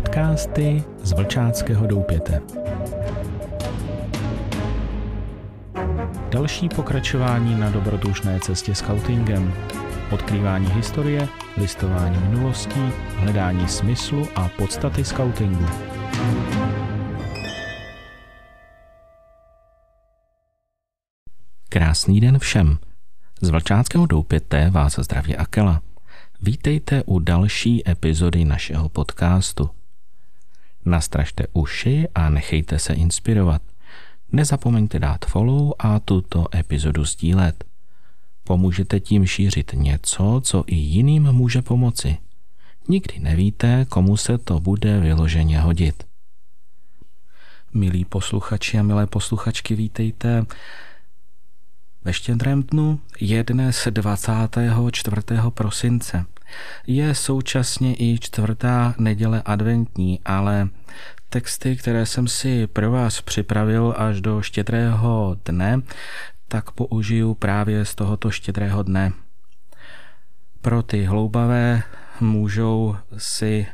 Podcasty z Vlčáckého doupěte. Další pokračování na dobrodružné cestě scoutingem. Odkrývání historie, listování minulostí, hledání smyslu a podstaty scoutingu. Krásný den všem. Z Vlčáckého doupěte vás zdraví Akela. Vítejte u další epizody našeho podcastu. Nastražte uši a nechejte se inspirovat. Nezapomeňte dát follow a tuto epizodu sdílet. Pomůžete tím šířit něco, co i jiným může pomoci. Nikdy nevíte, komu se to bude vyloženě hodit. Milí posluchači a milé posluchačky, vítejte ve štědrém dnu je dnes 24. prosince. Je současně i čtvrtá neděle adventní, ale texty, které jsem si pro vás připravil až do štědrého dne, tak použiju právě z tohoto štědrého dne. Pro ty hloubavé můžou si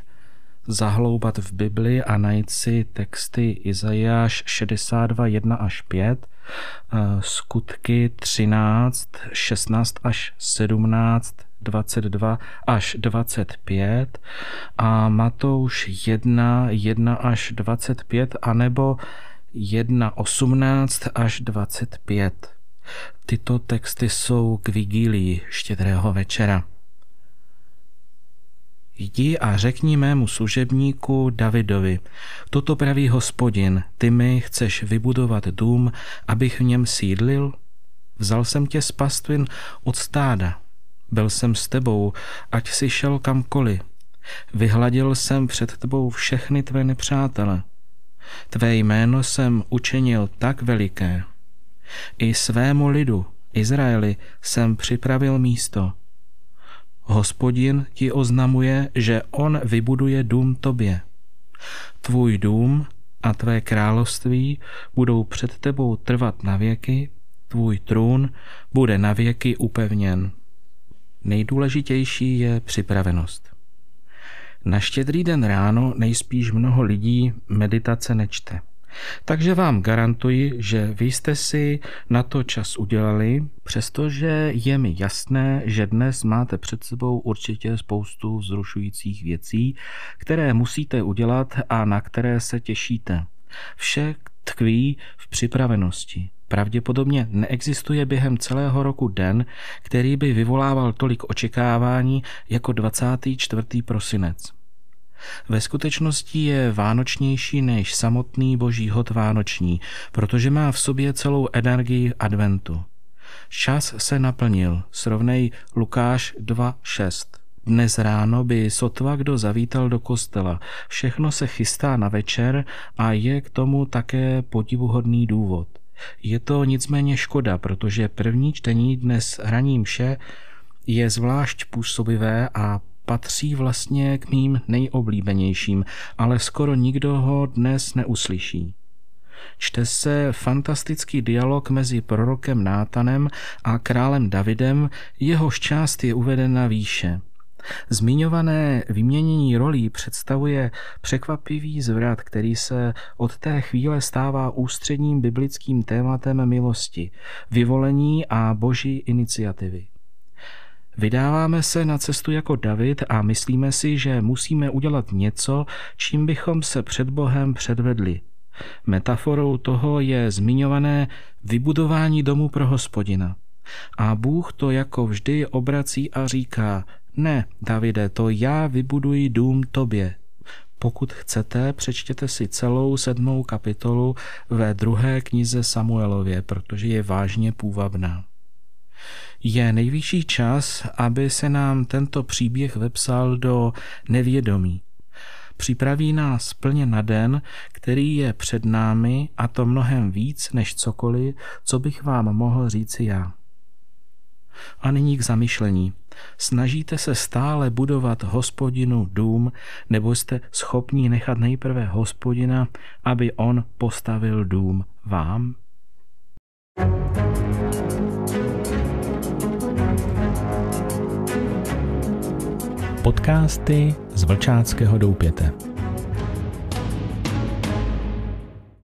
zahloubat v Bibli a najít si texty Izajáš 62, 1 až 5, eh, skutky 13, 16 až 17, 22 až 25 a Matouš 1, 1 až 25 anebo 1, 18 až 25. Tyto texty jsou k vigílii štědrého večera. Jdi a řekni mému služebníku Davidovi, toto praví hospodin, ty mi chceš vybudovat dům, abych v něm sídlil? Vzal jsem tě z pastvin od stáda, byl jsem s tebou, ať si šel kamkoliv. Vyhladil jsem před tebou všechny tvé nepřátele. Tvé jméno jsem učinil tak veliké. I svému lidu, Izraeli, jsem připravil místo – Hospodin ti oznamuje, že on vybuduje dům tobě. Tvůj dům a tvé království budou před tebou trvat na věky, tvůj trůn bude na věky upevněn. Nejdůležitější je připravenost. Na štědrý den ráno nejspíš mnoho lidí meditace nečte. Takže vám garantuji, že vy jste si na to čas udělali, přestože je mi jasné, že dnes máte před sebou určitě spoustu vzrušujících věcí, které musíte udělat a na které se těšíte. Vše tkví v připravenosti. Pravděpodobně neexistuje během celého roku den, který by vyvolával tolik očekávání jako 24. prosinec. Ve skutečnosti je vánočnější než samotný boží hod vánoční, protože má v sobě celou energii adventu. Čas se naplnil, srovnej Lukáš 2.6. Dnes ráno by sotva kdo zavítal do kostela. Všechno se chystá na večer a je k tomu také podivuhodný důvod. Je to nicméně škoda, protože první čtení dnes hraní mše je zvlášť působivé a patří vlastně k mým nejoblíbenějším, ale skoro nikdo ho dnes neuslyší. Čte se fantastický dialog mezi prorokem Nátanem a králem Davidem, jehož část je uvedena výše. Zmiňované vyměnění rolí představuje překvapivý zvrat, který se od té chvíle stává ústředním biblickým tématem milosti, vyvolení a boží iniciativy. Vydáváme se na cestu jako David a myslíme si, že musíme udělat něco, čím bychom se před Bohem předvedli. Metaforou toho je zmiňované vybudování domu pro hospodina. A Bůh to jako vždy obrací a říká, ne, Davide, to já vybuduji dům tobě. Pokud chcete, přečtěte si celou sedmou kapitolu ve druhé knize Samuelově, protože je vážně půvabná. Je nejvyšší čas, aby se nám tento příběh vepsal do nevědomí. Připraví nás plně na den, který je před námi a to mnohem víc než cokoliv, co bych vám mohl říci já. A nyní k zamyšlení. Snažíte se stále budovat hospodinu dům, nebo jste schopni nechat nejprve hospodina, aby on postavil dům vám? Podcasty z Vlčáckého doupěte.